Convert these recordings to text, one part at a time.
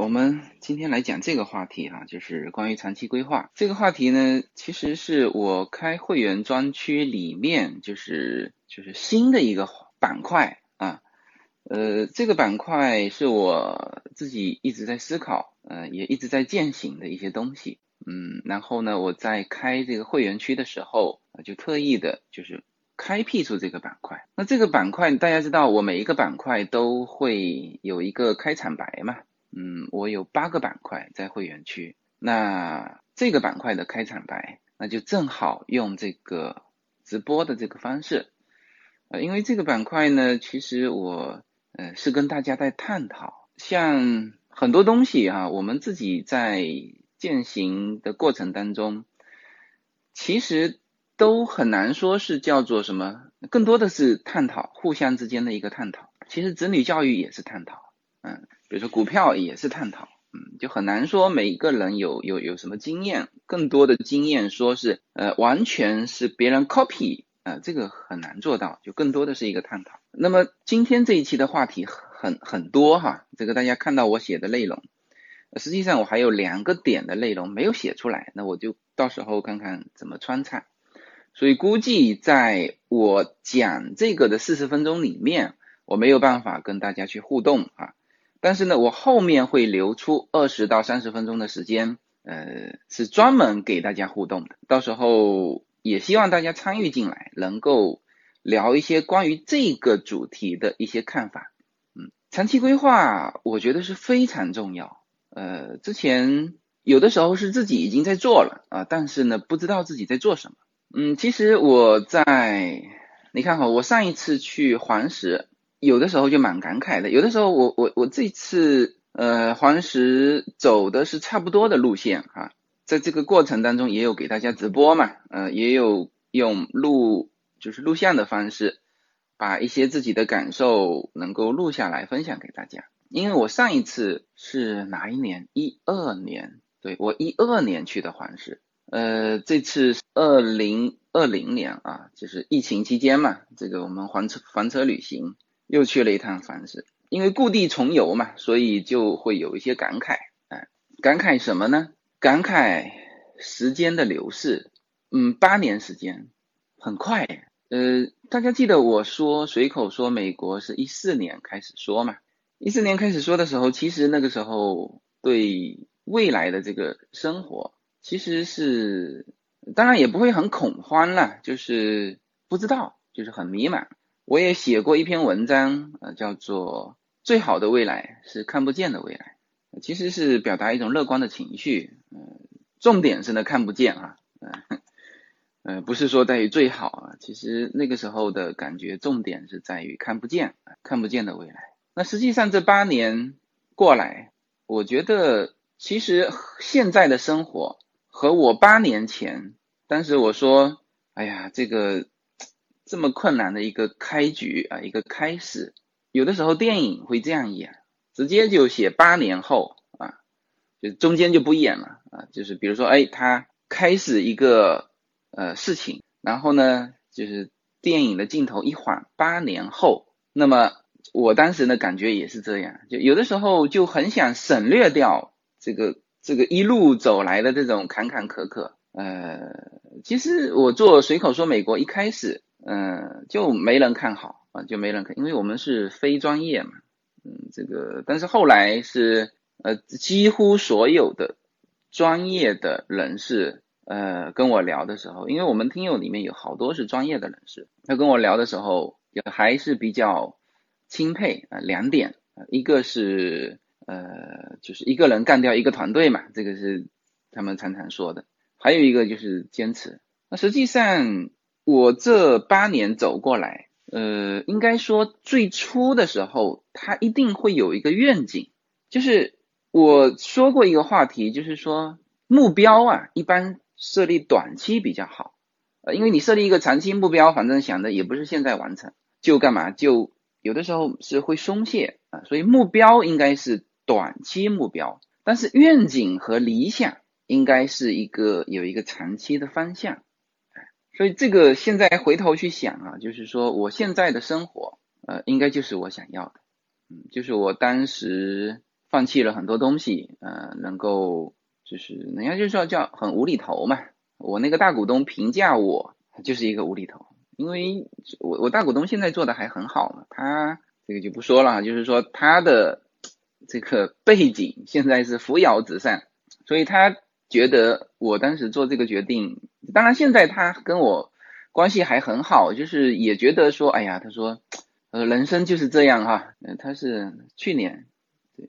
我们今天来讲这个话题哈，就是关于长期规划。这个话题呢，其实是我开会员专区里面就是就是新的一个板块啊。呃，这个板块是我自己一直在思考，呃，也一直在践行的一些东西。嗯，然后呢，我在开这个会员区的时候，就特意的就是开辟出这个板块。那这个板块大家知道，我每一个板块都会有一个开场白嘛。嗯，我有八个板块在会员区，那这个板块的开场白，那就正好用这个直播的这个方式，呃，因为这个板块呢，其实我呃是跟大家在探讨，像很多东西哈，我们自己在践行的过程当中，其实都很难说是叫做什么，更多的是探讨互相之间的一个探讨，其实子女教育也是探讨，嗯。比如说股票也是探讨，嗯，就很难说每一个人有有有什么经验，更多的经验说是呃完全是别人 copy 啊，这个很难做到，就更多的是一个探讨。那么今天这一期的话题很很多哈，这个大家看到我写的内容，实际上我还有两个点的内容没有写出来，那我就到时候看看怎么穿插。所以估计在我讲这个的四十分钟里面，我没有办法跟大家去互动啊。但是呢，我后面会留出二十到三十分钟的时间，呃，是专门给大家互动的。到时候也希望大家参与进来，能够聊一些关于这个主题的一些看法。嗯，长期规划我觉得是非常重要。呃，之前有的时候是自己已经在做了啊，但是呢，不知道自己在做什么。嗯，其实我在，你看哈，我上一次去黄石。有的时候就蛮感慨的，有的时候我我我这次呃黄石走的是差不多的路线哈，在这个过程当中也有给大家直播嘛，呃也有用录就是录像的方式，把一些自己的感受能够录下来分享给大家。因为我上一次是哪一年？一二年，对我一二年去的黄石，呃这次二零二零年啊，就是疫情期间嘛，这个我们黄车房车旅行。又去了一趟凡是，因为故地重游嘛，所以就会有一些感慨，哎，感慨什么呢？感慨时间的流逝，嗯，八年时间很快，呃，大家记得我说随口说美国是一四年开始说嘛，一四年开始说的时候，其实那个时候对未来的这个生活其实是，当然也不会很恐慌了，就是不知道，就是很迷茫。我也写过一篇文章，呃，叫做《最好的未来是看不见的未来》，其实是表达一种乐观的情绪，嗯，重点是呢看不见啊，嗯，呃，不是说在于最好啊，其实那个时候的感觉重点是在于看不见，看不见的未来。那实际上这八年过来，我觉得其实现在的生活和我八年前，当时我说，哎呀，这个。这么困难的一个开局啊，一个开始，有的时候电影会这样演，直接就写八年后啊，就中间就不演了啊，就是比如说，哎，他开始一个呃事情，然后呢，就是电影的镜头一晃，八年后，那么我当时的感觉也是这样，就有的时候就很想省略掉这个这个一路走来的这种坎坎坷坷，呃，其实我做随口说美国一开始。嗯，就没人看好啊，就没人看，因为我们是非专业嘛，嗯，这个，但是后来是呃，几乎所有的专业的人士呃跟我聊的时候，因为我们听友里面有好多是专业的人士，他跟我聊的时候也还是比较钦佩啊，两点，一个是呃，就是一个人干掉一个团队嘛，这个是他们常常说的，还有一个就是坚持，那实际上。我这八年走过来，呃，应该说最初的时候，他一定会有一个愿景，就是我说过一个话题，就是说目标啊，一般设立短期比较好，呃，因为你设立一个长期目标，反正想的也不是现在完成，就干嘛，就有的时候是会松懈啊，所以目标应该是短期目标，但是愿景和理想应该是一个有一个长期的方向。所以这个现在回头去想啊，就是说我现在的生活，呃，应该就是我想要的，嗯，就是我当时放弃了很多东西，呃，能够就是人家就说叫很无厘头嘛。我那个大股东评价我就是一个无厘头，因为我我大股东现在做的还很好嘛，他这个就不说了，就是说他的这个背景现在是扶摇直上，所以他觉得我当时做这个决定，当然现在他跟我关系还很好，就是也觉得说，哎呀，他说，呃，人生就是这样哈，嗯，他是去年，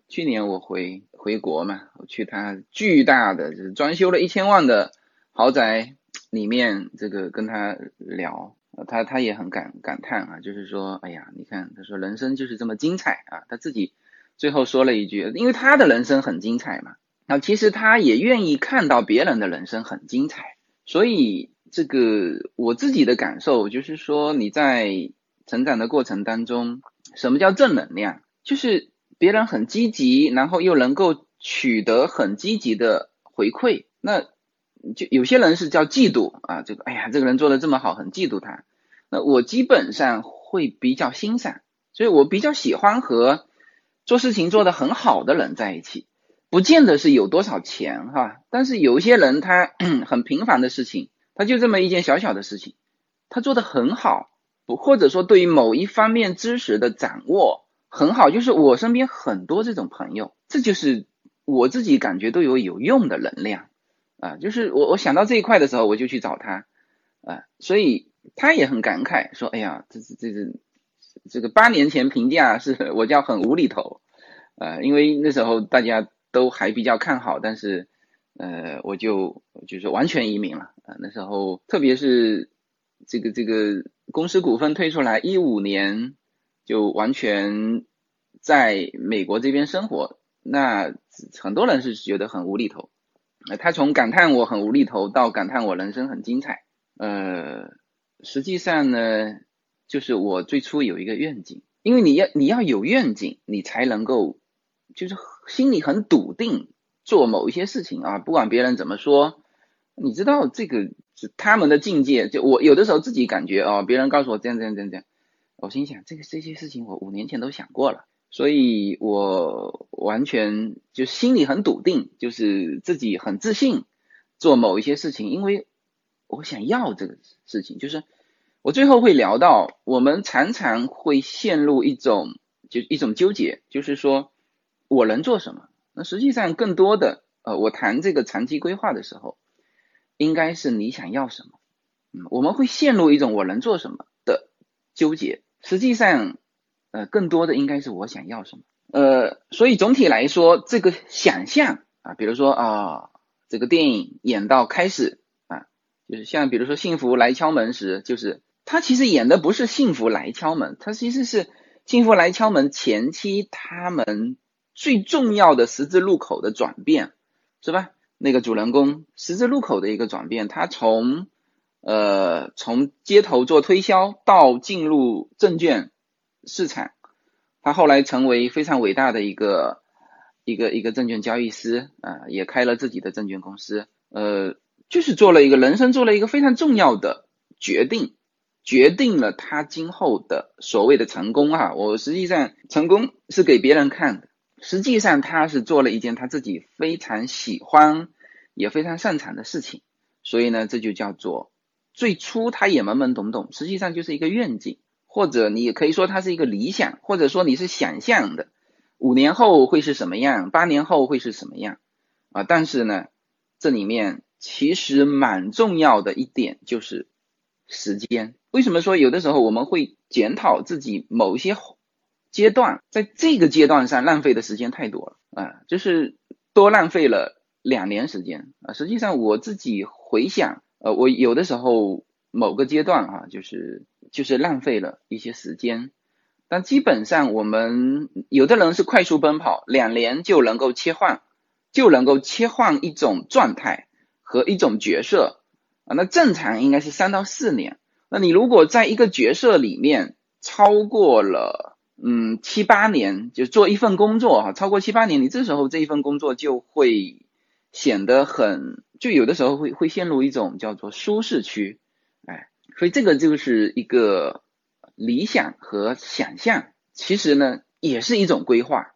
去年我回回国嘛，我去他巨大的就是装修了一千万的。豪宅里面，这个跟他聊，他他也很感感叹啊，就是说，哎呀，你看，他说人生就是这么精彩啊，他自己最后说了一句，因为他的人生很精彩嘛，那其实他也愿意看到别人的人生很精彩，所以这个我自己的感受就是说，你在成长的过程当中，什么叫正能量？就是别人很积极，然后又能够取得很积极的回馈，那。就有些人是叫嫉妒啊，这个哎呀，这个人做的这么好，很嫉妒他。那我基本上会比较欣赏，所以我比较喜欢和做事情做得很好的人在一起，不见得是有多少钱哈。但是有一些人他 很平凡的事情，他就这么一件小小的事情，他做的很好，不或者说对于某一方面知识的掌握很好，就是我身边很多这种朋友，这就是我自己感觉都有有用的能量。啊，就是我我想到这一块的时候，我就去找他，啊，所以他也很感慨，说，哎呀，这是这是这个八年前评价是我叫很无厘头，呃，因为那时候大家都还比较看好，但是呃，我就就是完全移民了，啊，那时候特别是这个这个公司股份退出来，一五年就完全在美国这边生活，那很多人是觉得很无厘头。他从感叹我很无厘头到感叹我人生很精彩，呃，实际上呢，就是我最初有一个愿景，因为你要你要有愿景，你才能够就是心里很笃定做某一些事情啊，不管别人怎么说，你知道这个是他们的境界，就我有的时候自己感觉哦，别人告诉我这样这样这样这样，我心想这个这些事情我五年前都想过了。所以我完全就心里很笃定，就是自己很自信做某一些事情，因为我想要这个事情。就是我最后会聊到，我们常常会陷入一种就一种纠结，就是说我能做什么？那实际上更多的呃，我谈这个长期规划的时候，应该是你想要什么？嗯，我们会陷入一种我能做什么的纠结，实际上。呃，更多的应该是我想要什么，呃，所以总体来说，这个想象啊，比如说啊，这个电影演到开始啊，就是像比如说幸福来敲门时，就是他其实演的不是幸福来敲门，他其实是幸福来敲门前期他们最重要的十字路口的转变，是吧？那个主人公十字路口的一个转变，他从呃从街头做推销到进入证券。市场，他后来成为非常伟大的一个一个一个证券交易师啊，也开了自己的证券公司，呃，就是做了一个人生做了一个非常重要的决定，决定了他今后的所谓的成功啊。我实际上成功是给别人看的，实际上他是做了一件他自己非常喜欢也非常擅长的事情，所以呢，这就叫做最初他也懵懵懂懂，实际上就是一个愿景。或者你也可以说它是一个理想，或者说你是想象的，五年后会是什么样，八年后会是什么样啊？但是呢，这里面其实蛮重要的一点就是时间。为什么说有的时候我们会检讨自己某些阶段，在这个阶段上浪费的时间太多了啊？就是多浪费了两年时间啊。实际上我自己回想，呃，我有的时候某个阶段啊，就是。就是浪费了一些时间，但基本上我们有的人是快速奔跑，两年就能够切换，就能够切换一种状态和一种角色啊。那正常应该是三到四年。那你如果在一个角色里面超过了嗯七八年，就做一份工作哈，超过七八年，你这时候这一份工作就会显得很，就有的时候会会陷入一种叫做舒适区。哎所以这个就是一个理想和想象，其实呢也是一种规划，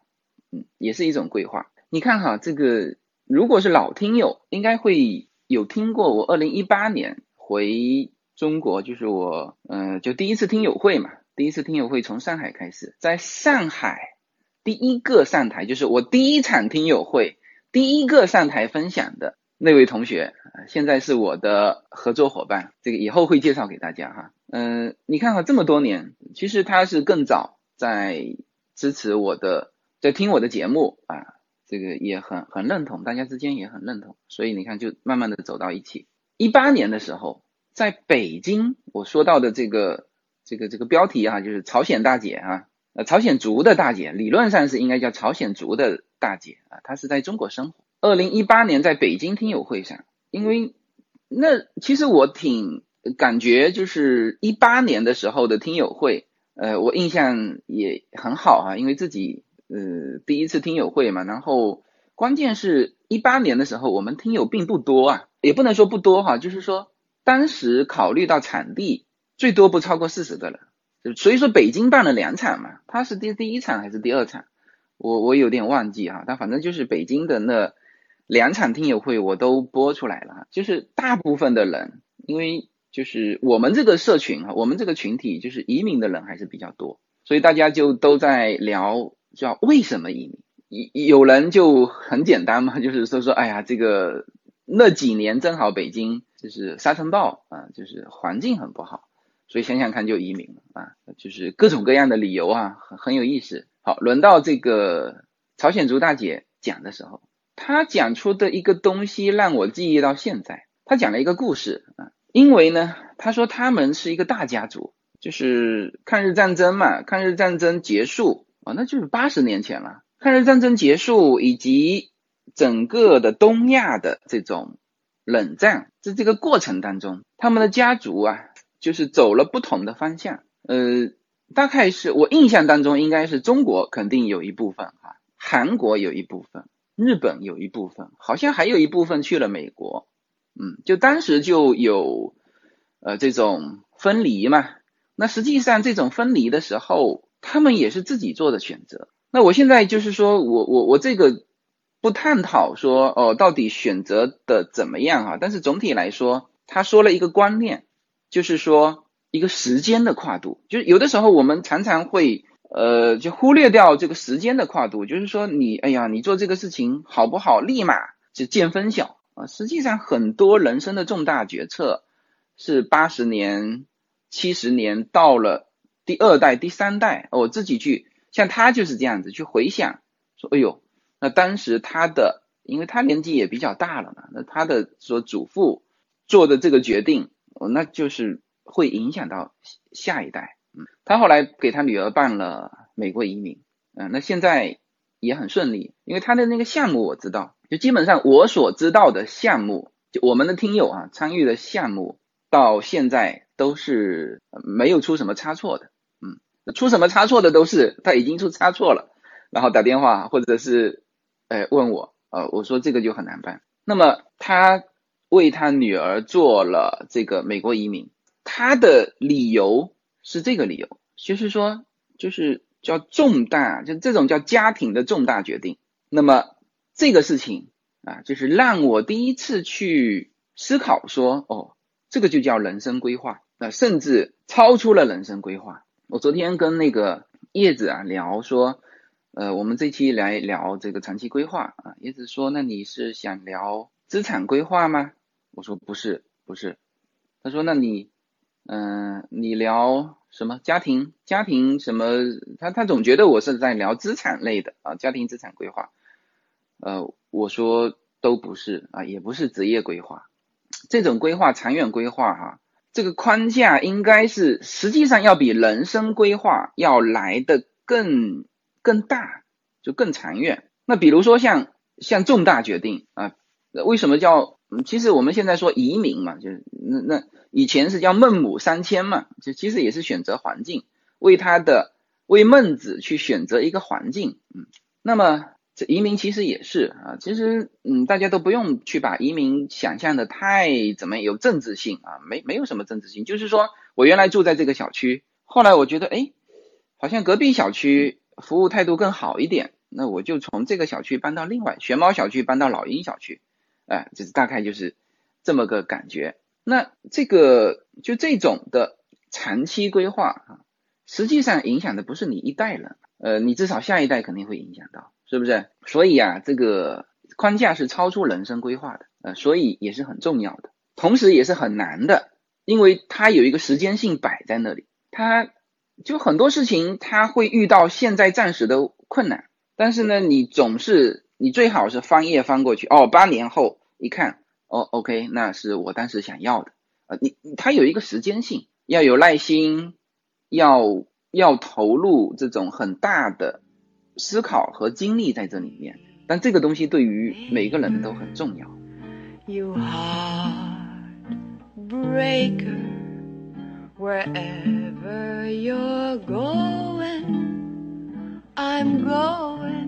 嗯，也是一种规划。你看哈，这个如果是老听友，应该会有听过我二零一八年回中国，就是我嗯，就第一次听友会嘛，第一次听友会从上海开始，在上海第一个上台，就是我第一场听友会第一个上台分享的。那位同学，现在是我的合作伙伴，这个以后会介绍给大家哈。嗯，你看哈，这么多年，其实他是更早在支持我的，在听我的节目啊，这个也很很认同，大家之间也很认同，所以你看就慢慢的走到一起。一八年的时候，在北京，我说到的这个这个这个标题哈，就是朝鲜大姐啊，呃，朝鲜族的大姐，理论上是应该叫朝鲜族的大姐啊，她是在中国生活。二零一八年在北京听友会上，因为那其实我挺感觉就是一八年的时候的听友会，呃，我印象也很好哈，因为自己呃第一次听友会嘛，然后关键是一八年的时候我们听友并不多啊，也不能说不多哈，就是说当时考虑到场地最多不超过四十个人，所以说北京办了两场嘛，他是第第一场还是第二场，我我有点忘记哈，但反正就是北京的那。两场听友会我都播出来了，就是大部分的人，因为就是我们这个社群啊，我们这个群体就是移民的人还是比较多，所以大家就都在聊叫为什么移民，有人就很简单嘛，就是说说哎呀这个那几年正好北京就是沙尘暴啊，就是环境很不好，所以想想看就移民了啊，就是各种各样的理由啊，很很有意思。好，轮到这个朝鲜族大姐讲的时候。她讲出的一个东西让我记忆到现在。她讲了一个故事啊，因为呢，她说他们是一个大家族，就是抗日战争嘛，抗日战争结束啊，那就是八十年前了。抗日战争结束以及整个的东亚的这种冷战，在这个过程当中，他们的家族啊，就是走了不同的方向。呃，大概是我印象当中，应该是中国肯定有一部分哈，韩国有一部分。日本有一部分，好像还有一部分去了美国，嗯，就当时就有呃这种分离嘛。那实际上这种分离的时候，他们也是自己做的选择。那我现在就是说我我我这个不探讨说哦到底选择的怎么样哈，但是总体来说，他说了一个观念，就是说一个时间的跨度，就是有的时候我们常常会。呃，就忽略掉这个时间的跨度，就是说你，哎呀，你做这个事情好不好，立马就见分晓啊。实际上，很多人生的重大决策是八十年、七十年到了第二代、第三代，我自己去，像他就是这样子去回想，说，哎呦，那当时他的，因为他年纪也比较大了嘛，那他的说祖父做的这个决定，那就是会影响到下一代。嗯他后来给他女儿办了美国移民，嗯，那现在也很顺利，因为他的那个项目我知道，就基本上我所知道的项目，就我们的听友啊参与的项目，到现在都是没有出什么差错的，嗯，出什么差错的都是他已经出差错了，然后打电话或者是，呃问我，呃我说这个就很难办，那么他为他女儿做了这个美国移民，他的理由。是这个理由，就是说，就是叫重大，就这种叫家庭的重大决定。那么这个事情啊，就是让我第一次去思考说，哦，这个就叫人生规划，那甚至超出了人生规划。我昨天跟那个叶子啊聊说，呃，我们这期来聊这个长期规划啊，叶子说，那你是想聊资产规划吗？我说不是，不是。他说，那你。嗯，你聊什么家庭？家庭什么？他他总觉得我是在聊资产类的啊，家庭资产规划。呃，我说都不是啊，也不是职业规划。这种规划，长远规划哈，这个框架应该是实际上要比人生规划要来的更更大，就更长远。那比如说像像重大决定啊，为什么叫？其实我们现在说移民嘛，就是那那以前是叫孟母三迁嘛，就其实也是选择环境，为他的为孟子去选择一个环境，嗯，那么这移民其实也是啊，其实嗯大家都不用去把移民想象的太怎么有政治性啊，没没有什么政治性，就是说我原来住在这个小区后来我觉得，哎，好像隔壁小区服务态度更好一点，那我就从这个小区搬到另外玄猫小区，搬到老鹰小区，哎，这是大概就是这么个感觉。那这个就这种的长期规划啊，实际上影响的不是你一代人，呃，你至少下一代肯定会影响到，是不是？所以啊，这个框架是超出人生规划的，呃，所以也是很重要的，同时也是很难的，因为它有一个时间性摆在那里，它就很多事情它会遇到现在暂时的困难，但是呢，你总是你最好是翻页翻过去，哦，八年后一看。哦，OK，那是我当时想要的啊。你它有一个时间性，要有耐心，要要投入这种很大的思考和精力在这里面。但这个东西对于每个人都很重要。You heartbreaker, wherever you're going, I'm going。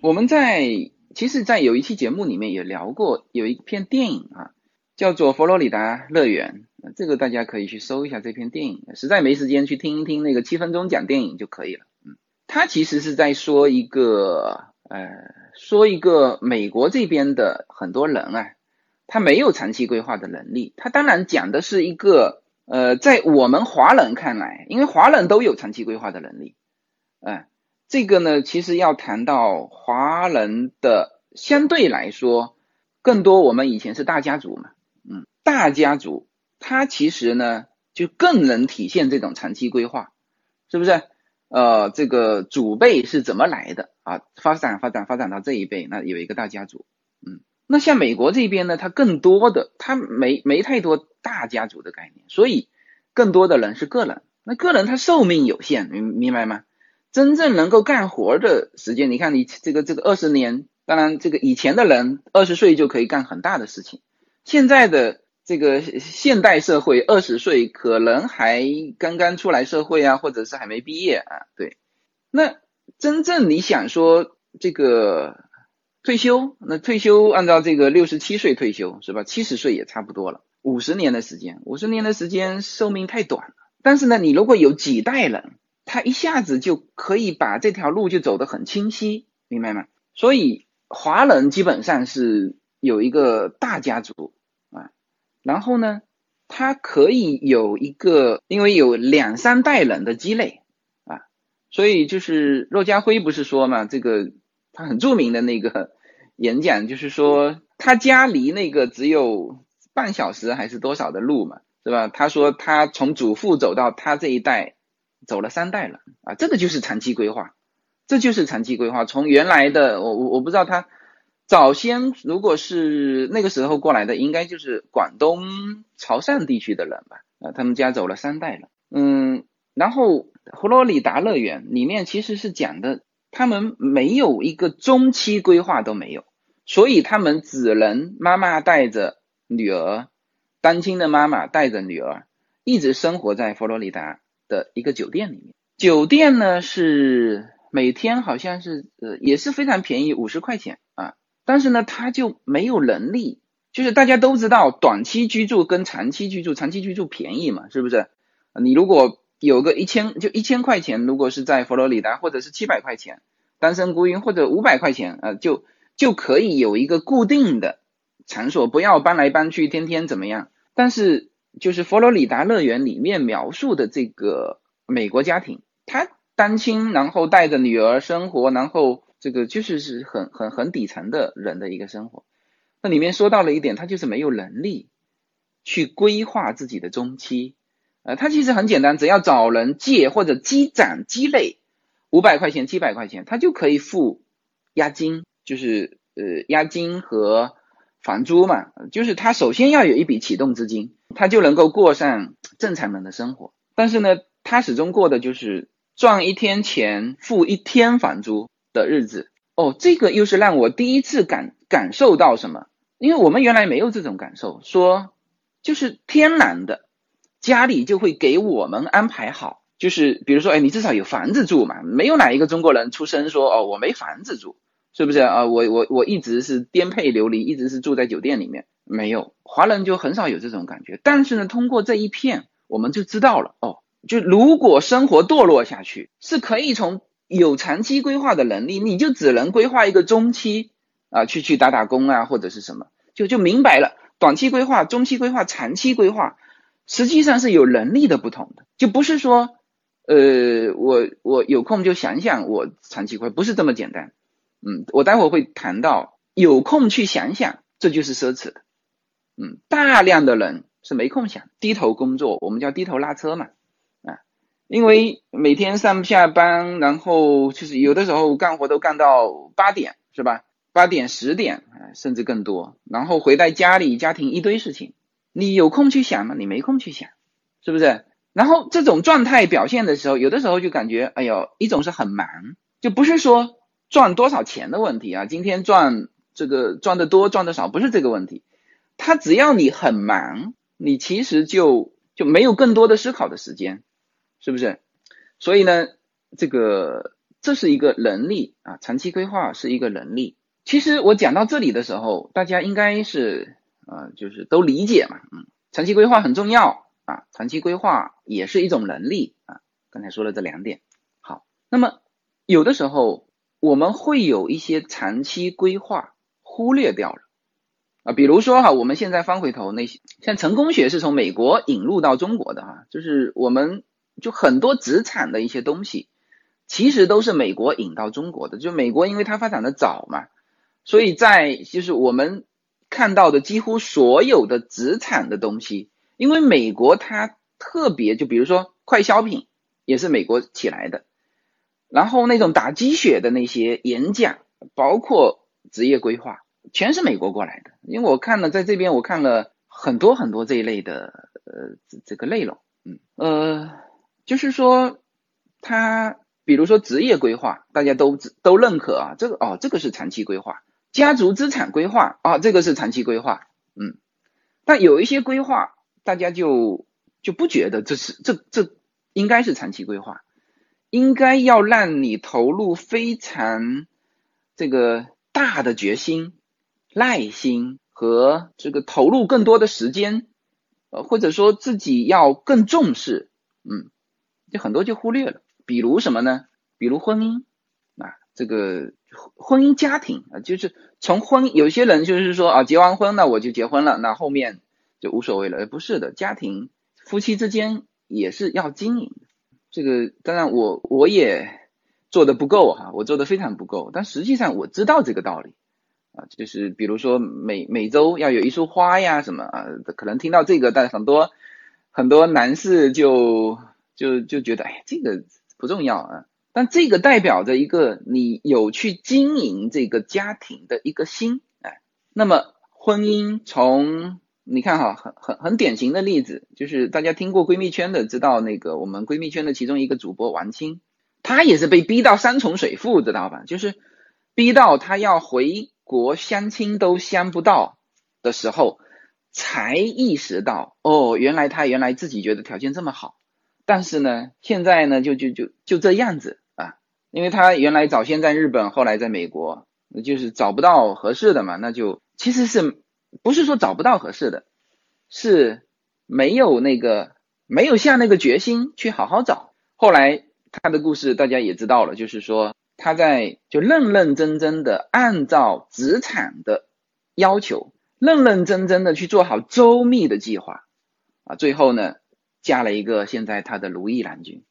我们在。其实，在有一期节目里面也聊过，有一篇电影啊，叫做《佛罗里达乐园》，这个大家可以去搜一下这篇电影。实在没时间去听一听那个七分钟讲电影就可以了。嗯，他其实是在说一个，呃，说一个美国这边的很多人啊，他没有长期规划的能力。他当然讲的是一个，呃，在我们华人看来，因为华人都有长期规划的能力，嗯。这个呢，其实要谈到华人的相对来说更多，我们以前是大家族嘛，嗯，大家族，它其实呢就更能体现这种长期规划，是不是？呃，这个祖辈是怎么来的啊？发展发展发展到这一辈，那有一个大家族，嗯，那像美国这边呢，它更多的，它没没太多大家族的概念，所以更多的人是个人，那个人他寿命有限，明明白吗？真正能够干活的时间，你看你这个这个二十年，当然这个以前的人二十岁就可以干很大的事情，现在的这个现代社会二十岁可能还刚刚出来社会啊，或者是还没毕业啊，对。那真正你想说这个退休，那退休按照这个六十七岁退休是吧？七十岁也差不多了，五十年的时间，五十年的时间寿命太短了。但是呢，你如果有几代人。他一下子就可以把这条路就走得很清晰，明白吗？所以华人基本上是有一个大家族啊，然后呢，他可以有一个，因为有两三代人的积累啊，所以就是骆家辉不是说嘛，这个他很著名的那个演讲，就是说他家离那个只有半小时还是多少的路嘛，是吧？他说他从祖父走到他这一代。走了三代了啊，这个就是长期规划，这就是长期规划。从原来的我我我不知道他早先如果是那个时候过来的，应该就是广东潮汕地区的人吧啊，他们家走了三代了。嗯，然后佛罗里达乐园里面其实是讲的，他们没有一个中期规划都没有，所以他们只能妈妈带着女儿，单亲的妈妈带着女儿，一直生活在佛罗里达。的一个酒店里面，酒店呢是每天好像是呃也是非常便宜，五十块钱啊，但是呢他就没有能力，就是大家都知道短期居住跟长期居住，长期居住便宜嘛，是不是？你如果有个一千就一千块钱，如果是在佛罗里达或者是七百块钱，单身孤婴或者五百块钱啊，就就可以有一个固定的场所，不要搬来搬去，天天怎么样？但是。就是佛罗里达乐园里面描述的这个美国家庭，他单亲，然后带着女儿生活，然后这个就是是很很很底层的人的一个生活。那里面说到了一点，他就是没有能力去规划自己的中期。呃，他其实很简单，只要找人借或者积攒积累五百块钱、七百块钱，他就可以付押金，就是呃押金和房租嘛。就是他首先要有一笔启动资金。他就能够过上正常人的生活，但是呢，他始终过的就是赚一天钱付一天房租的日子。哦，这个又是让我第一次感感受到什么？因为我们原来没有这种感受，说就是天然的家里就会给我们安排好，就是比如说，哎，你至少有房子住嘛，没有哪一个中国人出生说，哦，我没房子住，是不是啊？我我我一直是颠沛流离，一直是住在酒店里面。没有华人就很少有这种感觉，但是呢，通过这一片，我们就知道了哦，就如果生活堕落下去，是可以从有长期规划的能力，你就只能规划一个中期啊，去去打打工啊，或者是什么，就就明白了。短期规划、中期规划、长期规划，实际上是有能力的不同的，就不是说，呃，我我有空就想想我长期规划，不是这么简单。嗯，我待会会谈到，有空去想想，这就是奢侈的。嗯，大量的人是没空想，低头工作，我们叫低头拉车嘛。啊，因为每天上下班，然后就是有的时候干活都干到八点，是吧？八点、十点啊，甚至更多。然后回到家里，家庭一堆事情，你有空去想吗？你没空去想，是不是？然后这种状态表现的时候，有的时候就感觉，哎呦，一种是很忙，就不是说赚多少钱的问题啊。今天赚这个赚的多，赚的少不是这个问题。他只要你很忙，你其实就就没有更多的思考的时间，是不是？所以呢，这个这是一个能力啊，长期规划是一个能力。其实我讲到这里的时候，大家应该是啊，就是都理解嘛，嗯，长期规划很重要啊，长期规划也是一种能力啊。刚才说了这两点，好，那么有的时候我们会有一些长期规划忽略掉了啊，比如说哈，我们现在翻回头那些，像成功学是从美国引入到中国的哈，就是我们就很多职场的一些东西，其实都是美国引到中国的，就美国因为它发展的早嘛。所以在就是我们看到的几乎所有的职场的东西，因为美国它特别，就比如说快消品也是美国起来的，然后那种打鸡血的那些演讲，包括职业规划，全是美国过来的。因为我看了在这边，我看了很多很多这一类的呃这个内容，嗯呃，就是说他比如说职业规划，大家都都认可啊，这个哦这个是长期规划。家族资产规划啊，这个是长期规划，嗯，但有一些规划，大家就就不觉得这是这这应该是长期规划，应该要让你投入非常这个大的决心、耐心和这个投入更多的时间，呃，或者说自己要更重视，嗯，就很多就忽略了，比如什么呢？比如婚姻啊，这个。婚姻家庭啊，就是从婚，有些人就是说啊，结完婚那我就结婚了，那后面就无所谓了。不是的，家庭夫妻之间也是要经营的。这个当然我我也做的不够哈，我做的非常不够。但实际上我知道这个道理啊，就是比如说每每周要有一束花呀什么啊，可能听到这个，但很多很多男士就就就觉得哎，这个不重要啊。但这个代表着一个你有去经营这个家庭的一个心，哎，那么婚姻从你看哈，很很很典型的例子，就是大家听过闺蜜圈的，知道那个我们闺蜜圈的其中一个主播王青，她也是被逼到山重水复，知道吧？就是逼到她要回国相亲都相不到的时候，才意识到哦，原来他原来自己觉得条件这么好，但是呢，现在呢就就就就这样子啊。因为他原来早先在日本，后来在美国，就是找不到合适的嘛，那就其实是不是说找不到合适的，是没有那个没有下那个决心去好好找。后来他的故事大家也知道了，就是说他在就认认真真的按照职场的要求，认认真真的去做好周密的计划啊，最后呢嫁了一个现在他的如意郎君，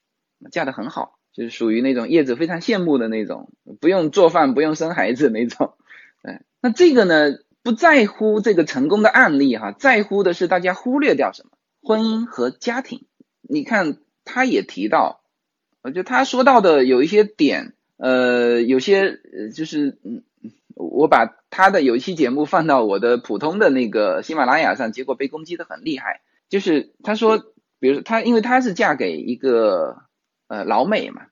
嫁得很好。就是属于那种叶子非常羡慕的那种，不用做饭，不用生孩子那种。哎，那这个呢，不在乎这个成功的案例哈，在乎的是大家忽略掉什么？婚姻和家庭。你看，他也提到，我觉得他说到的有一些点，呃，有些就是嗯，我把他的有一期节目放到我的普通的那个喜马拉雅上，结果被攻击的很厉害。就是他说，比如说他，因为他是嫁给一个。呃，老美嘛，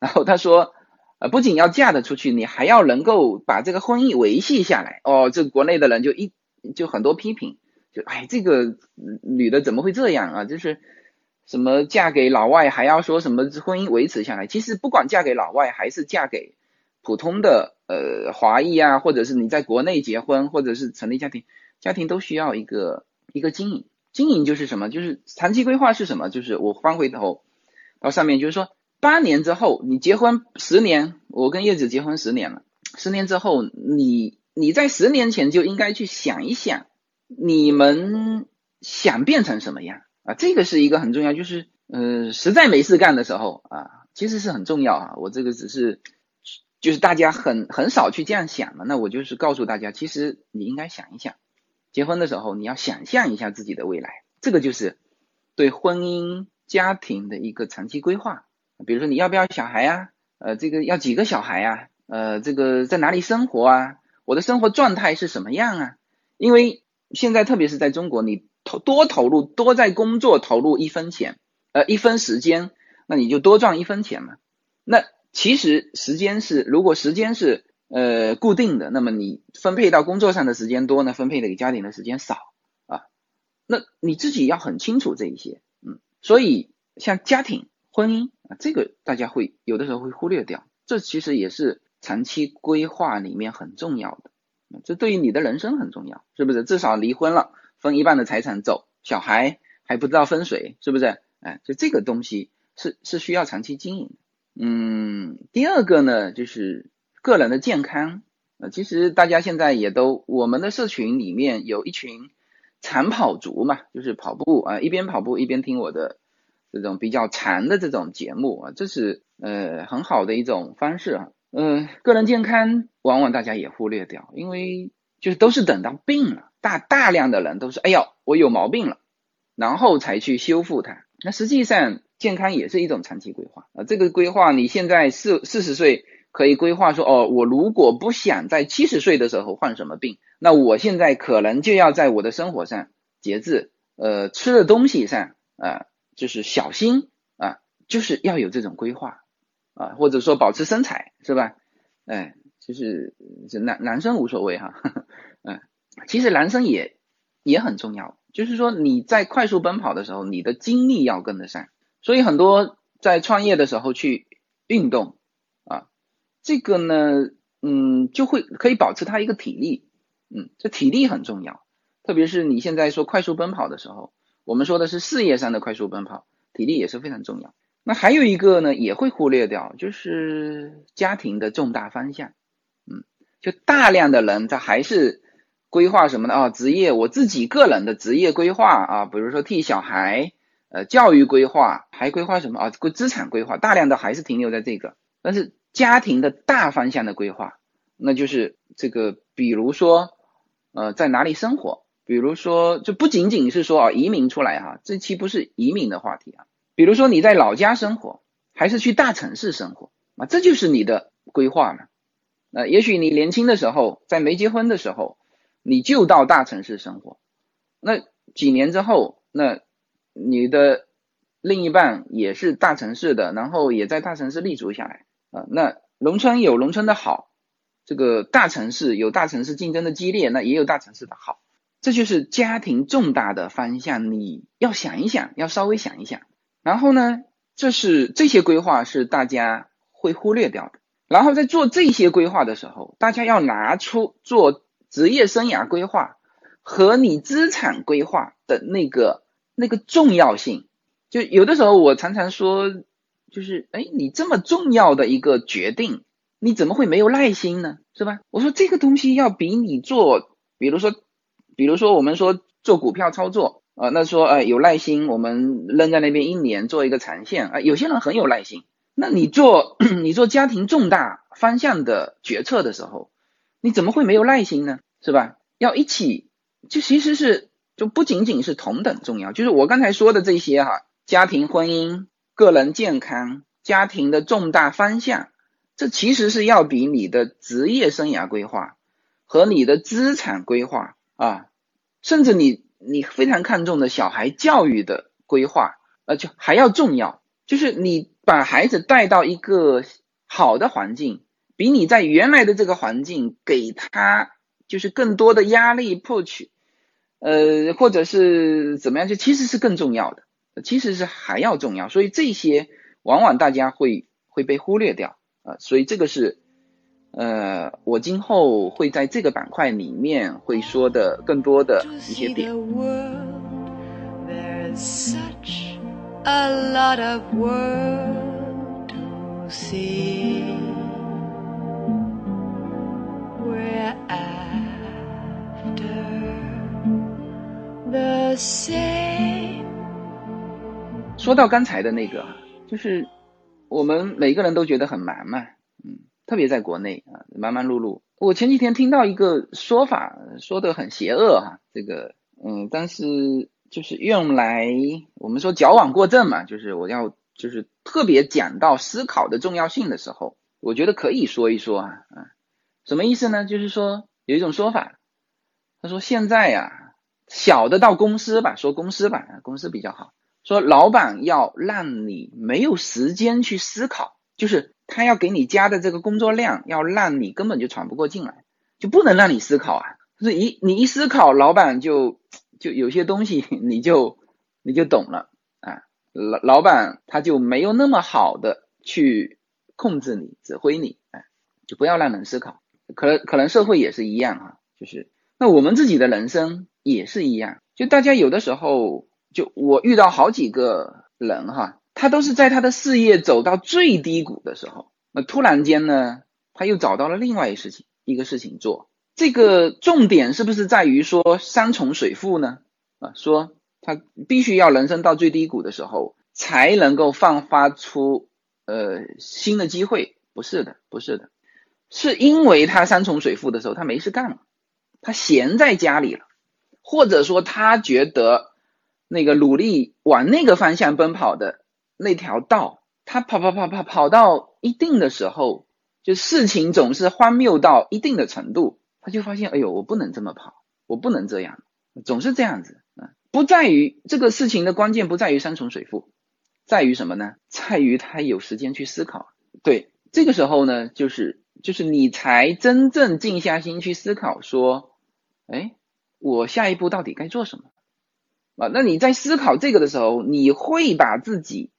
然后他说，呃，不仅要嫁得出去，你还要能够把这个婚姻维系下来。哦，这国内的人就一就很多批评，就哎，这个女的怎么会这样啊？就是什么嫁给老外还要说什么婚姻维持下来？其实不管嫁给老外还是嫁给普通的呃华裔啊，或者是你在国内结婚或者是成立家庭，家庭都需要一个一个经营经营就是什么？就是长期规划是什么？就是我翻回头到上面，就是说八年之后你结婚十年，我跟叶子结婚十年了，十年之后你你在十年前就应该去想一想，你们想变成什么样啊？这个是一个很重要，就是呃实在没事干的时候啊，其实是很重要啊。我这个只是就是大家很很少去这样想嘛，那我就是告诉大家，其实你应该想一想。结婚的时候，你要想象一下自己的未来，这个就是对婚姻家庭的一个长期规划。比如说，你要不要小孩啊？呃，这个要几个小孩啊？呃，这个在哪里生活啊？我的生活状态是什么样啊？因为现在特别是在中国，你投多投入多在工作投入一分钱，呃，一分时间，那你就多赚一分钱嘛。那其实时间是，如果时间是。呃，固定的，那么你分配到工作上的时间多呢，分配给家庭的时间少啊。那你自己要很清楚这一些，嗯，所以像家庭、婚姻啊，这个大家会有的时候会忽略掉，这其实也是长期规划里面很重要的，这对于你的人生很重要，是不是？至少离婚了，分一半的财产走，小孩还不知道分水，是不是？哎，就这个东西是是需要长期经营。嗯，第二个呢，就是。个人的健康，呃，其实大家现在也都，我们的社群里面有一群长跑族嘛，就是跑步啊，一边跑步一边听我的这种比较长的这种节目啊，这是呃很好的一种方式啊。嗯，个人健康往往大家也忽略掉，因为就是都是等到病了，大大量的人都是，哎呦，我有毛病了，然后才去修复它。那实际上健康也是一种长期规划啊，这个规划你现在四四十岁。可以规划说，哦，我如果不想在七十岁的时候患什么病，那我现在可能就要在我的生活上节制，呃，吃的东西上啊，就是小心啊，就是要有这种规划啊，或者说保持身材，是吧？哎，就是这男男生无所谓哈，嗯，其实男生也也很重要，就是说你在快速奔跑的时候，你的精力要跟得上，所以很多在创业的时候去运动啊。这个呢，嗯，就会可以保持他一个体力，嗯，这体力很重要，特别是你现在说快速奔跑的时候，我们说的是事业上的快速奔跑，体力也是非常重要。那还有一个呢，也会忽略掉，就是家庭的重大方向，嗯，就大量的人他还是规划什么呢？啊，职业，我自己个人的职业规划啊，比如说替小孩，呃，教育规划，还规划什么啊？资产规划，大量的还是停留在这个，但是。家庭的大方向的规划，那就是这个，比如说，呃，在哪里生活？比如说，就不仅仅是说啊，移民出来哈，这期不是移民的话题啊。比如说你在老家生活，还是去大城市生活啊？这就是你的规划嘛。呃，也许你年轻的时候，在没结婚的时候，你就到大城市生活，那几年之后，那你的另一半也是大城市的，然后也在大城市立足下来。啊，那农村有农村的好，这个大城市有大城市竞争的激烈，那也有大城市的好，这就是家庭重大的方向，你要想一想，要稍微想一想。然后呢，这是这些规划是大家会忽略掉的。然后在做这些规划的时候，大家要拿出做职业生涯规划和你资产规划的那个那个重要性。就有的时候我常常说。就是，哎，你这么重要的一个决定，你怎么会没有耐心呢？是吧？我说这个东西要比你做，比如说，比如说我们说做股票操作，啊，那说，哎，有耐心，我们扔在那边一年做一个长线，啊，有些人很有耐心。那你做 你做家庭重大方向的决策的时候，你怎么会没有耐心呢？是吧？要一起，就其实是就不仅仅是同等重要，就是我刚才说的这些哈，家庭婚姻。个人健康、家庭的重大方向，这其实是要比你的职业生涯规划和你的资产规划啊，甚至你你非常看重的小孩教育的规划，呃，就还要重要。就是你把孩子带到一个好的环境，比你在原来的这个环境给他就是更多的压力破取，呃，或者是怎么样，就其实是更重要的。其实是还要重要，所以这些往往大家会会被忽略掉啊，所以这个是呃，我今后会在这个板块里面会说的更多的一些点。说到刚才的那个，就是我们每个人都觉得很忙嘛，嗯，特别在国内啊，忙忙碌碌。我前几天听到一个说法，说的很邪恶哈，这个，嗯，但是就是用来我们说矫枉过正嘛，就是我要就是特别讲到思考的重要性的时候，我觉得可以说一说啊，啊，什么意思呢？就是说有一种说法，他说现在呀，小的到公司吧，说公司吧，公司比较好。说老板要让你没有时间去思考，就是他要给你加的这个工作量，要让你根本就喘不过劲来，就不能让你思考啊！就是一你一思考，老板就就有些东西你就你就懂了啊，老老板他就没有那么好的去控制你、指挥你，哎，就不要让人思考。可能可能社会也是一样啊，就是那我们自己的人生也是一样，就大家有的时候。就我遇到好几个人哈，他都是在他的事业走到最低谷的时候，那突然间呢，他又找到了另外一事情，一个事情做。这个重点是不是在于说山重水复呢？啊，说他必须要人生到最低谷的时候才能够放发出呃新的机会？不是的，不是的，是因为他山重水复的时候他没事干了，他闲在家里了，或者说他觉得。那个努力往那个方向奔跑的那条道，他跑跑跑跑跑到一定的时候，就事情总是荒谬到一定的程度，他就发现，哎呦，我不能这么跑，我不能这样，总是这样子啊。不在于这个事情的关键，不在于山重水复，在于什么呢？在于他有时间去思考。对，这个时候呢，就是就是你才真正静下心去思考，说，哎，我下一步到底该做什么？啊，那你在思考这个的时候，你会把自己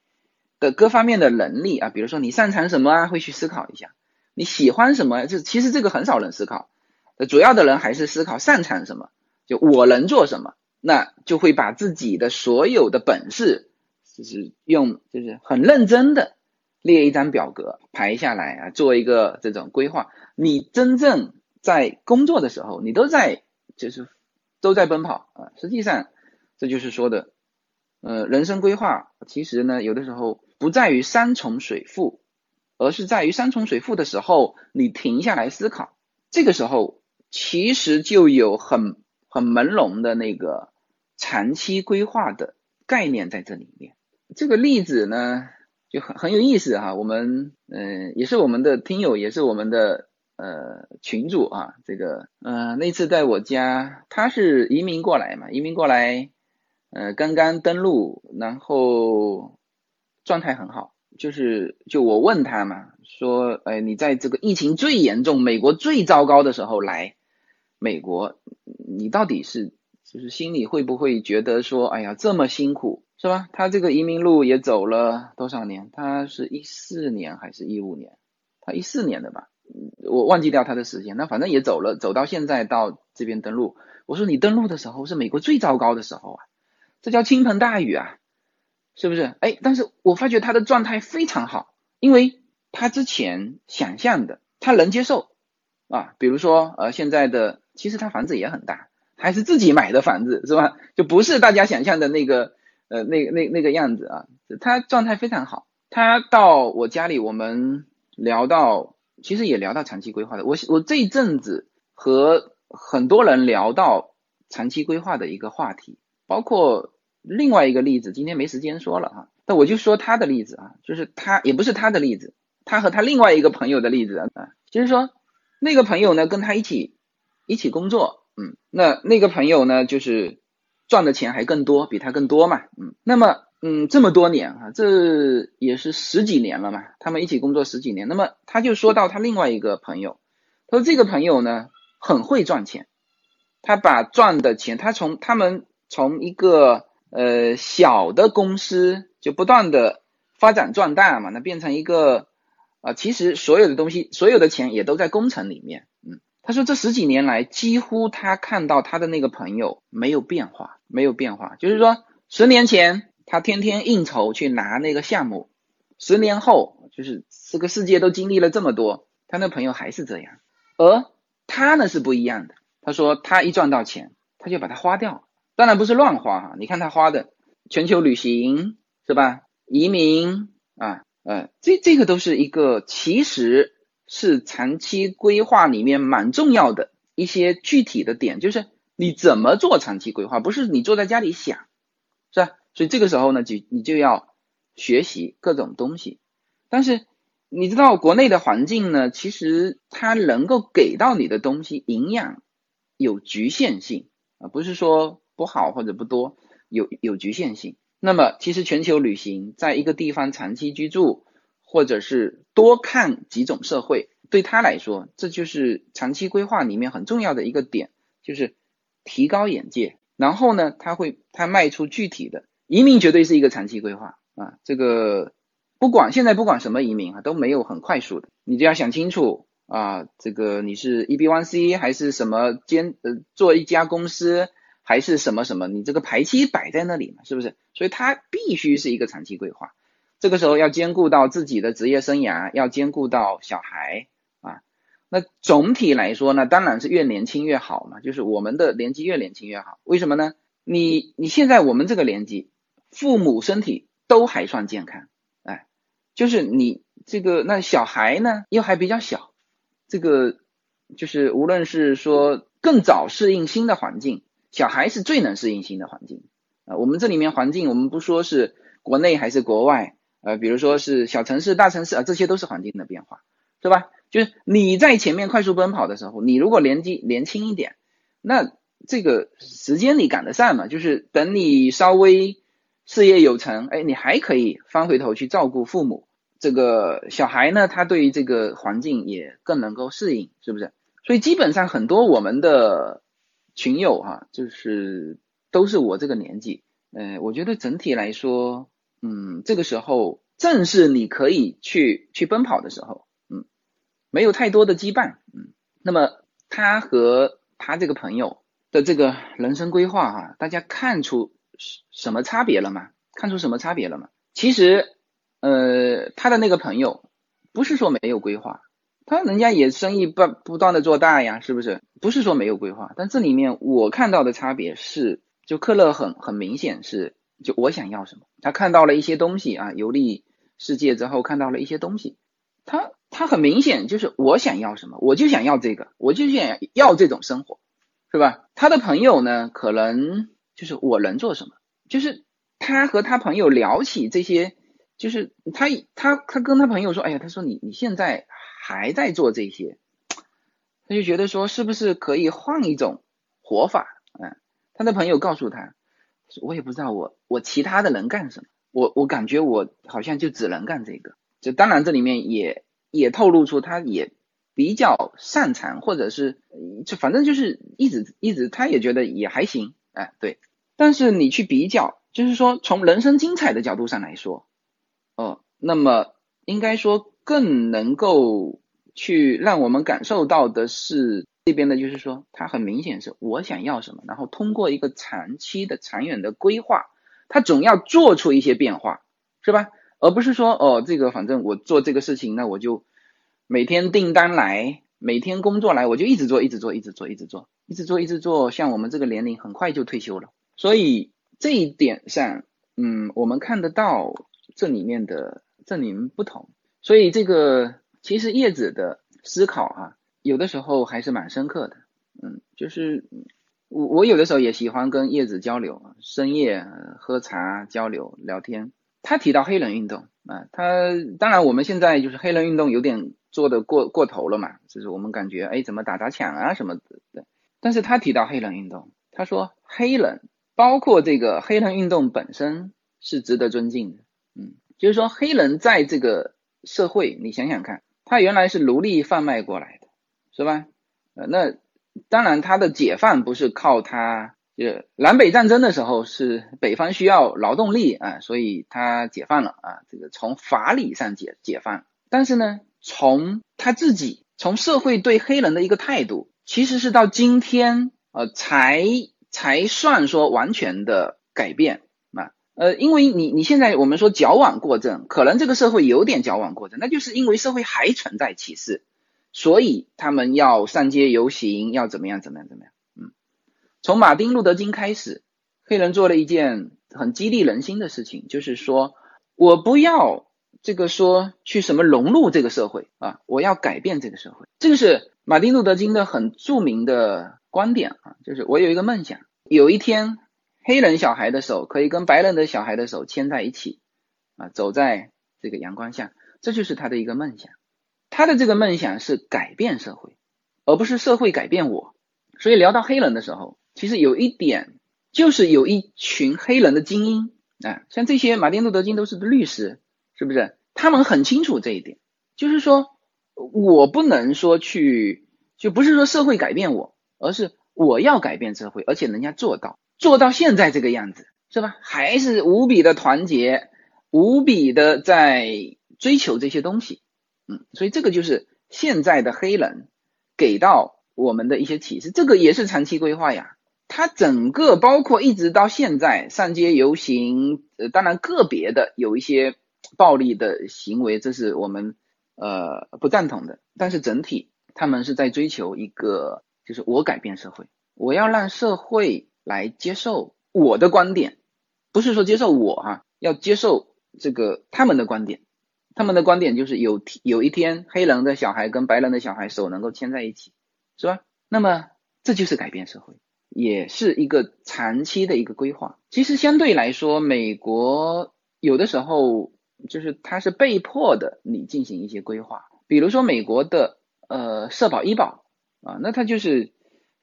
的各方面的能力啊，比如说你擅长什么啊，会去思考一下；你喜欢什么，就其实这个很少人思考，主要的人还是思考擅长什么，就我能做什么，那就会把自己的所有的本事，就是用就是很认真的列一张表格排下来啊，做一个这种规划。你真正在工作的时候，你都在就是都在奔跑啊，实际上。这就是说的，呃，人生规划其实呢，有的时候不在于山重水复，而是在于山重水复的时候，你停下来思考，这个时候其实就有很很朦胧的那个长期规划的概念在这里面。这个例子呢，就很很有意思哈。我们嗯，也是我们的听友，也是我们的。呃，群主啊，这个，呃，那次在我家，他是移民过来嘛，移民过来。呃，刚刚登陆，然后状态很好，就是就我问他嘛，说，哎，你在这个疫情最严重、美国最糟糕的时候来美国，你到底是就是心里会不会觉得说，哎呀，这么辛苦，是吧？他这个移民路也走了多少年？他是一四年还是一五年？他一四年的吧，我忘记掉他的时间，那反正也走了，走到现在到这边登陆。我说你登陆的时候是美国最糟糕的时候啊。这叫倾盆大雨啊，是不是？哎，但是我发觉他的状态非常好，因为他之前想象的他能接受啊，比如说呃现在的其实他房子也很大，还是自己买的房子是吧？就不是大家想象的那个呃那那那个样子啊，他状态非常好。他到我家里，我们聊到其实也聊到长期规划的。我我这一阵子和很多人聊到长期规划的一个话题，包括。另外一个例子，今天没时间说了哈，那我就说他的例子啊，就是他也不是他的例子，他和他另外一个朋友的例子啊，就是说那个朋友呢跟他一起一起工作，嗯，那那个朋友呢就是赚的钱还更多，比他更多嘛，嗯，那么嗯这么多年啊，这也是十几年了嘛，他们一起工作十几年，那么他就说到他另外一个朋友，他说这个朋友呢很会赚钱，他把赚的钱，他从他们从一个呃，小的公司就不断的发展壮大嘛，那变成一个啊，其实所有的东西，所有的钱也都在工程里面。嗯，他说这十几年来，几乎他看到他的那个朋友没有变化，没有变化，就是说十年前他天天应酬去拿那个项目，十年后就是这个世界都经历了这么多，他那朋友还是这样，而他呢是不一样的。他说他一赚到钱，他就把它花掉，当然不是乱花哈。你看他花的全球旅行是吧？移民啊，呃，这这个都是一个其实是长期规划里面蛮重要的一些具体的点，就是你怎么做长期规划，不是你坐在家里想，是吧？所以这个时候呢，就你就要学习各种东西。但是你知道国内的环境呢，其实它能够给到你的东西营养有局限性啊，不是说不好或者不多，有有局限性。那么，其实全球旅行，在一个地方长期居住，或者是多看几种社会，对他来说，这就是长期规划里面很重要的一个点，就是提高眼界。然后呢，他会他迈出具体的移民，绝对是一个长期规划啊。这个不管现在不管什么移民啊，都没有很快速的，你就要想清楚啊，这个你是 E B one C 还是什么兼呃做一家公司。还是什么什么，你这个排期摆在那里嘛，是不是？所以它必须是一个长期规划。这个时候要兼顾到自己的职业生涯，要兼顾到小孩。那总体来说呢，当然是越年轻越好嘛，就是我们的年纪越年轻越好。为什么呢？你你现在我们这个年纪，父母身体都还算健康，哎，就是你这个那小孩呢又还比较小，这个就是无论是说更早适应新的环境。小孩是最能适应新的环境啊，我们这里面环境，我们不说是国内还是国外，呃，比如说是小城市、大城市啊，这些都是环境的变化，是吧？就是你在前面快速奔跑的时候，你如果年纪年轻一点，那这个时间你赶得上嘛？就是等你稍微事业有成，哎，你还可以翻回头去照顾父母。这个小孩呢，他对于这个环境也更能够适应，是不是？所以基本上很多我们的。群友哈，就是都是我这个年纪，嗯，我觉得整体来说，嗯，这个时候正是你可以去去奔跑的时候，没有太多的羁绊，嗯，那么他和他这个朋友的这个人生规划哈，大家看出什么差别了吗？看出什么差别了吗？其实，呃，他的那个朋友不是说没有规划。他人家也生意不不断的做大呀，是不是？不是说没有规划，但这里面我看到的差别是，就克勒很很明显是，就我想要什么，他看到了一些东西啊，游历世界之后看到了一些东西，他他很明显就是我想要什么，我就想要这个，我就想要这种生活，是吧？他的朋友呢，可能就是我能做什么，就是他和他朋友聊起这些，就是他他他跟他朋友说，哎呀，他说你你现在。还在做这些，他就觉得说是不是可以换一种活法？嗯，他的朋友告诉他，我也不知道我我其他的能干什么，我我感觉我好像就只能干这个。就当然这里面也也透露出他也比较擅长，或者是就反正就是一直一直他也觉得也还行，哎对。但是你去比较，就是说从人生精彩的角度上来说，哦，那么应该说。更能够去让我们感受到的是这边的，就是说，他很明显是我想要什么，然后通过一个长期的、长远的规划，他总要做出一些变化，是吧？而不是说，哦，这个反正我做这个事情，那我就每天订单来，每天工作来，我就一直做，一直做，一直做，一直做，一直做，一直做。像我们这个年龄，很快就退休了。所以这一点上，嗯，我们看得到这里面的这里面不同。所以这个其实叶子的思考哈，有的时候还是蛮深刻的。嗯，就是我我有的时候也喜欢跟叶子交流，深夜喝茶交流聊天。他提到黑人运动啊，他当然我们现在就是黑人运动有点做的过过头了嘛，就是我们感觉哎怎么打砸抢啊什么的。但是他提到黑人运动，他说黑人包括这个黑人运动本身是值得尊敬的。嗯，就是说黑人在这个。社会，你想想看，他原来是奴隶贩卖过来的，是吧？呃，那当然，他的解放不是靠他，就南北战争的时候是北方需要劳动力啊，所以他解放了啊，这个从法理上解解放。但是呢，从他自己，从社会对黑人的一个态度，其实是到今天呃才才算说完全的改变啊。呃，因为你你现在我们说矫枉过正，可能这个社会有点矫枉过正，那就是因为社会还存在歧视，所以他们要上街游行，要怎么样怎么样怎么样。从马丁路德金开始，黑人做了一件很激励人心的事情，就是说我不要这个说去什么融入这个社会啊，我要改变这个社会。这个是马丁路德金的很著名的观点啊，就是我有一个梦想，有一天。黑人小孩的手可以跟白人的小孩的手牵在一起，啊，走在这个阳光下，这就是他的一个梦想。他的这个梦想是改变社会，而不是社会改变我。所以聊到黑人的时候，其实有一点就是有一群黑人的精英啊，像这些马丁路德金都是律师，是不是？他们很清楚这一点，就是说我不能说去，就不是说社会改变我，而是我要改变社会，而且人家做到。做到现在这个样子，是吧？还是无比的团结，无比的在追求这些东西，嗯，所以这个就是现在的黑人给到我们的一些启示。这个也是长期规划呀，它整个包括一直到现在上街游行，呃，当然个别的有一些暴力的行为，这是我们呃不赞同的，但是整体他们是在追求一个，就是我改变社会，我要让社会。来接受我的观点，不是说接受我哈，要接受这个他们的观点。他们的观点就是有有一天黑人的小孩跟白人的小孩手能够牵在一起，是吧？那么这就是改变社会，也是一个长期的一个规划。其实相对来说，美国有的时候就是它是被迫的，你进行一些规划。比如说美国的呃社保医保啊，那它就是。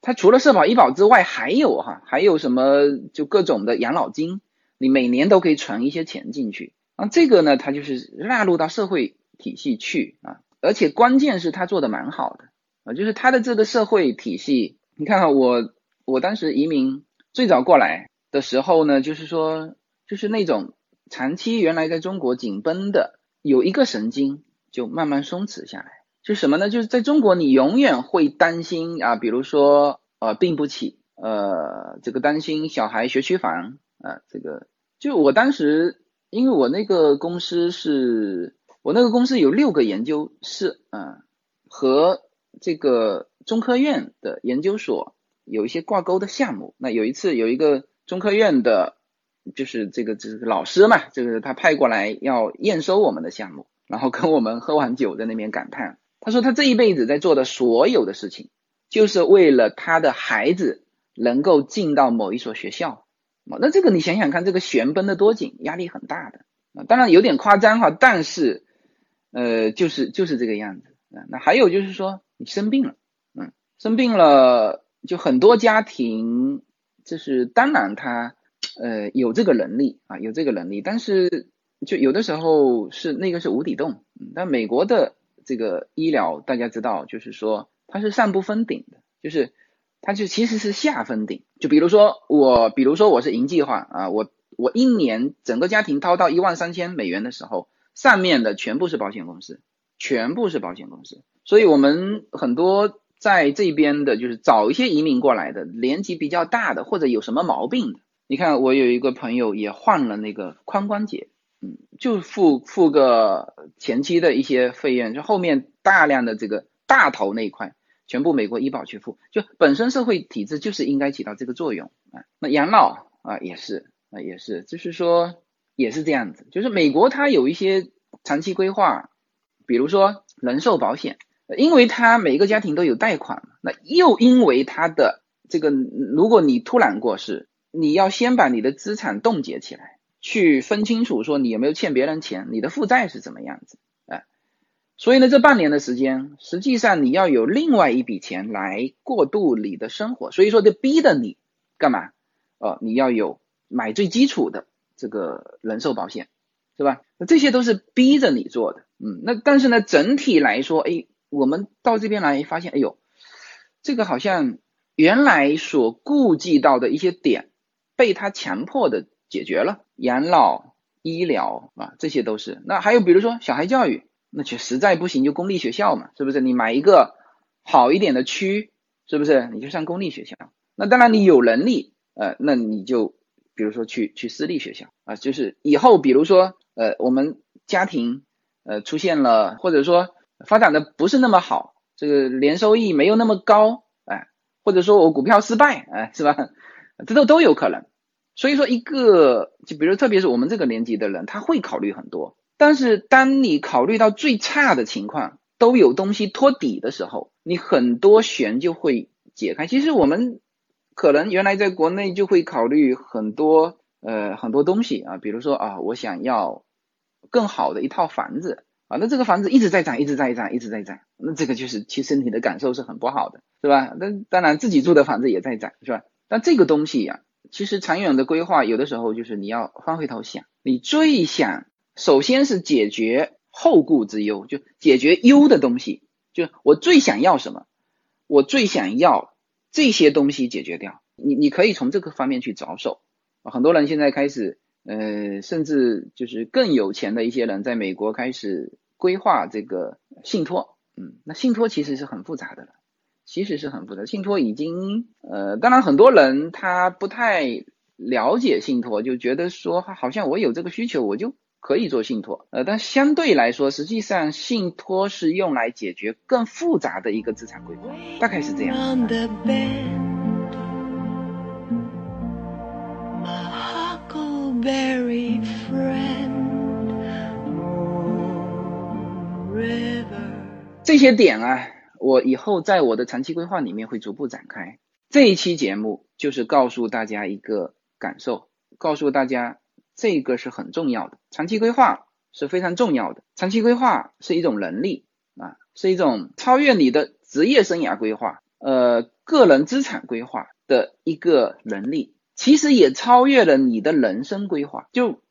它除了社保医保之外，还有哈，还有什么就各种的养老金，你每年都可以存一些钱进去啊。这个呢，它就是纳入到社会体系去啊，而且关键是它做的蛮好的啊，就是它的这个社会体系，你看看我我当时移民最早过来的时候呢，就是说就是那种长期原来在中国紧绷的有一个神经就慢慢松弛下来。就什么呢？就是在中国，你永远会担心啊，比如说呃病不起，呃这个担心小孩学区房啊，这个就我当时，因为我那个公司是，我那个公司有六个研究室啊，和这个中科院的研究所有一些挂钩的项目。那有一次有一个中科院的，就是这个这个老师嘛，就是他派过来要验收我们的项目，然后跟我们喝完酒在那边感叹。他说他这一辈子在做的所有的事情，就是为了他的孩子能够进到某一所学校。那这个你想想看，这个弦绷得多紧，压力很大的啊。当然有点夸张哈，但是呃，就是就是这个样子。那还有就是说你生病了，嗯，生病了就很多家庭就是当然他呃有这个能力啊，有这个能力，但是就有的时候是那个是无底洞。但美国的。这个医疗大家知道，就是说它是上不封顶的，就是它就其实是下封顶。就比如说我，比如说我是银计划啊，我我一年整个家庭掏到一万三千美元的时候，上面的全部是保险公司，全部是保险公司。所以我们很多在这边的，就是早一些移民过来的，年纪比较大的或者有什么毛病的，你看我有一个朋友也患了那个髋关节。嗯，就付付个前期的一些费用，就后面大量的这个大头那一块，全部美国医保去付，就本身社会体制就是应该起到这个作用啊。那养老啊也是啊也是，就是说也是这样子，就是美国它有一些长期规划，比如说人寿保险，因为他每个家庭都有贷款，那又因为他的这个，如果你突然过世，你要先把你的资产冻结起来。去分清楚，说你有没有欠别人钱，你的负债是怎么样子，哎，所以呢，这半年的时间，实际上你要有另外一笔钱来过渡你的生活，所以说就逼着你干嘛？哦，你要有买最基础的这个人寿保险，是吧？那这些都是逼着你做的，嗯，那但是呢，整体来说，哎，我们到这边来发现，哎呦，这个好像原来所顾忌到的一些点，被他强迫的。解决了养老、医疗啊，这些都是。那还有比如说小孩教育，那就实在不行就公立学校嘛，是不是？你买一个好一点的区，是不是？你就上公立学校。那当然你有能力，呃，那你就比如说去去私立学校啊，就是以后比如说呃我们家庭呃出现了或者说发展的不是那么好，这个年收益没有那么高，哎，或者说我股票失败，哎，是吧？这都都有可能。所以说一个就比如特别是我们这个年纪的人，他会考虑很多。但是当你考虑到最差的情况，都有东西托底的时候，你很多弦就会解开。其实我们可能原来在国内就会考虑很多呃很多东西啊，比如说啊，我想要更好的一套房子啊，那这个房子一直在涨，一直在涨，一直在涨，那这个就是其实你的感受是很不好的，是吧？那当然自己住的房子也在涨，是吧？但这个东西呀，其实长远的规划有的时候就是你要翻回头想，你最想。首先是解决后顾之忧，就解决忧的东西，就我最想要什么，我最想要这些东西解决掉。你你可以从这个方面去着手。很多人现在开始，呃，甚至就是更有钱的一些人，在美国开始规划这个信托。嗯，那信托其实是很复杂的了，其实是很复杂。信托已经，呃，当然很多人他不太了解信托，就觉得说好像我有这个需求，我就。可以做信托，呃，但相对来说，实际上信托是用来解决更复杂的一个资产规划，大概是这样。这些点啊，我以后在我的长期规划里面会逐步展开。这一期节目就是告诉大家一个感受，告诉大家。这个是很重要的，长期规划是非常重要的。长期规划是一种能力啊，是一种超越你的职业生涯规划、呃个人资产规划的一个能力，其实也超越了你的人生规划。就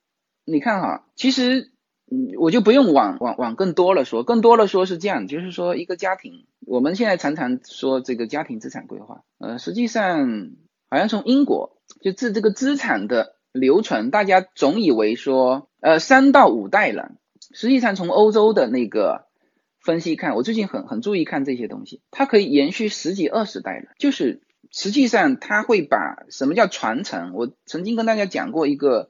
你看哈，其实嗯，我就不用往往往更多了说，更多了说是这样，就是说一个家庭，我们现在常常说这个家庭资产规划，呃，实际上好像从英国就治这个资产的。流传，大家总以为说，呃，三到五代人，实际上从欧洲的那个分析看，我最近很很注意看这些东西，它可以延续十几二十代人，就是实际上它会把什么叫传承？我曾经跟大家讲过一个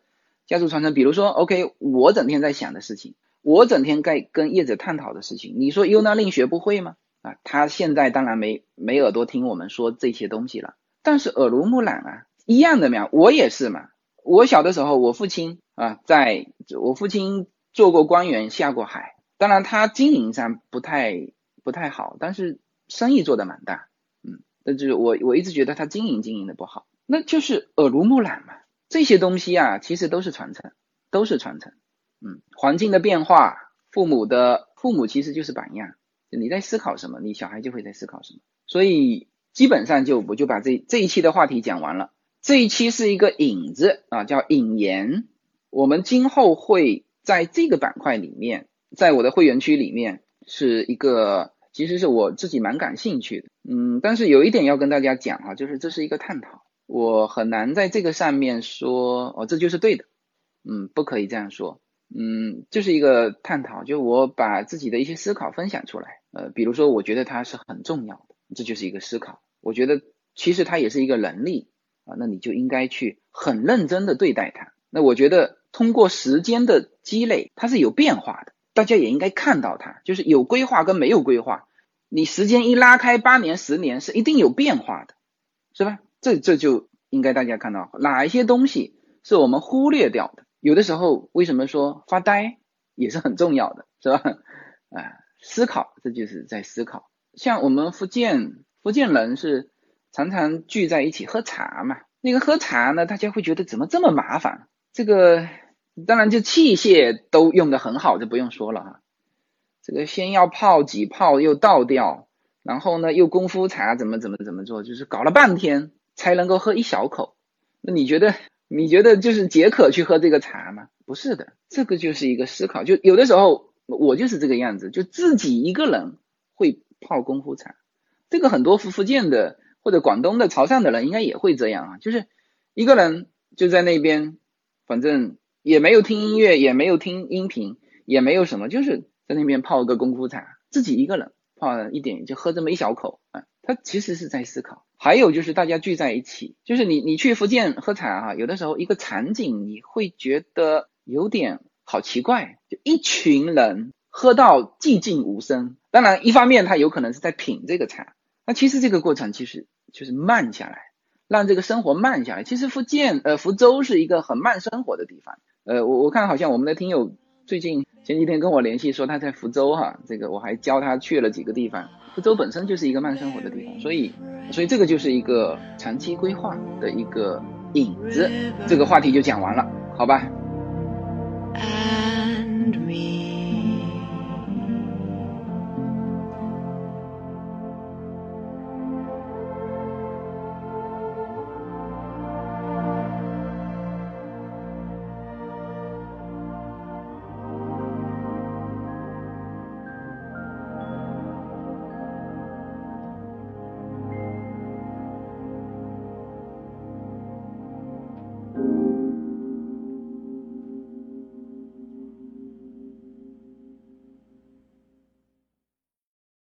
家族传承，比如说，OK，我整天在想的事情，我整天在跟业者探讨的事情，你说尤娜令学不会吗？啊，他现在当然没没耳朵听我们说这些东西了，但是耳濡目染啊，一样的嘛，我也是嘛。我小的时候，我父亲啊，在我父亲做过官员，下过海。当然，他经营上不太不太好，但是生意做得蛮大。嗯，那就是我我一直觉得他经营经营的不好，那就是耳濡目染嘛。这些东西啊，其实都是传承，都是传承。嗯，环境的变化，父母的父母其实就是榜样。你在思考什么，你小孩就会在思考什么。所以基本上就我就把这这一期的话题讲完了。这一期是一个引子啊，叫引言。我们今后会在这个板块里面，在我的会员区里面，是一个其实是我自己蛮感兴趣的。嗯，但是有一点要跟大家讲哈，就是这是一个探讨，我很难在这个上面说哦，这就是对的。嗯，不可以这样说。嗯，就是一个探讨，就我把自己的一些思考分享出来。呃，比如说，我觉得它是很重要的，这就是一个思考。我觉得其实它也是一个能力。啊，那你就应该去很认真的对待它。那我觉得通过时间的积累，它是有变化的。大家也应该看到它，就是有规划跟没有规划，你时间一拉开八年、十年，是一定有变化的，是吧？这这就应该大家看到哪一些东西是我们忽略掉的。有的时候为什么说发呆也是很重要的，是吧？啊，思考，这就是在思考。像我们福建福建人是。常常聚在一起喝茶嘛，那个喝茶呢，大家会觉得怎么这么麻烦？这个当然就器械都用的很好，就不用说了哈。这个先要泡几泡，又倒掉，然后呢又功夫茶怎么怎么怎么做，就是搞了半天才能够喝一小口。那你觉得你觉得就是解渴去喝这个茶吗？不是的，这个就是一个思考。就有的时候我就是这个样子，就自己一个人会泡功夫茶。这个很多福福建的。或者广东的潮汕的人应该也会这样啊，就是一个人就在那边，反正也没有听音乐，也没有听音频，也没有什么，就是在那边泡个功夫茶，自己一个人泡一点就喝这么一小口啊，他其实是在思考，还有就是大家聚在一起，就是你你去福建喝茶哈，有的时候一个场景你会觉得有点好奇怪，就一群人喝到寂静无声。当然，一方面他有可能是在品这个茶，那其实这个过程其实就是慢下来，让这个生活慢下来。其实福建呃福州是一个很慢生活的地方。呃，我我看好像我们的听友最近前几天跟我联系说他在福州哈，这个我还教他去了几个地方。福州本身就是一个慢生活的地方，所以所以这个就是一个长期规划的一个影子。这个话题就讲完了，好吧？and me.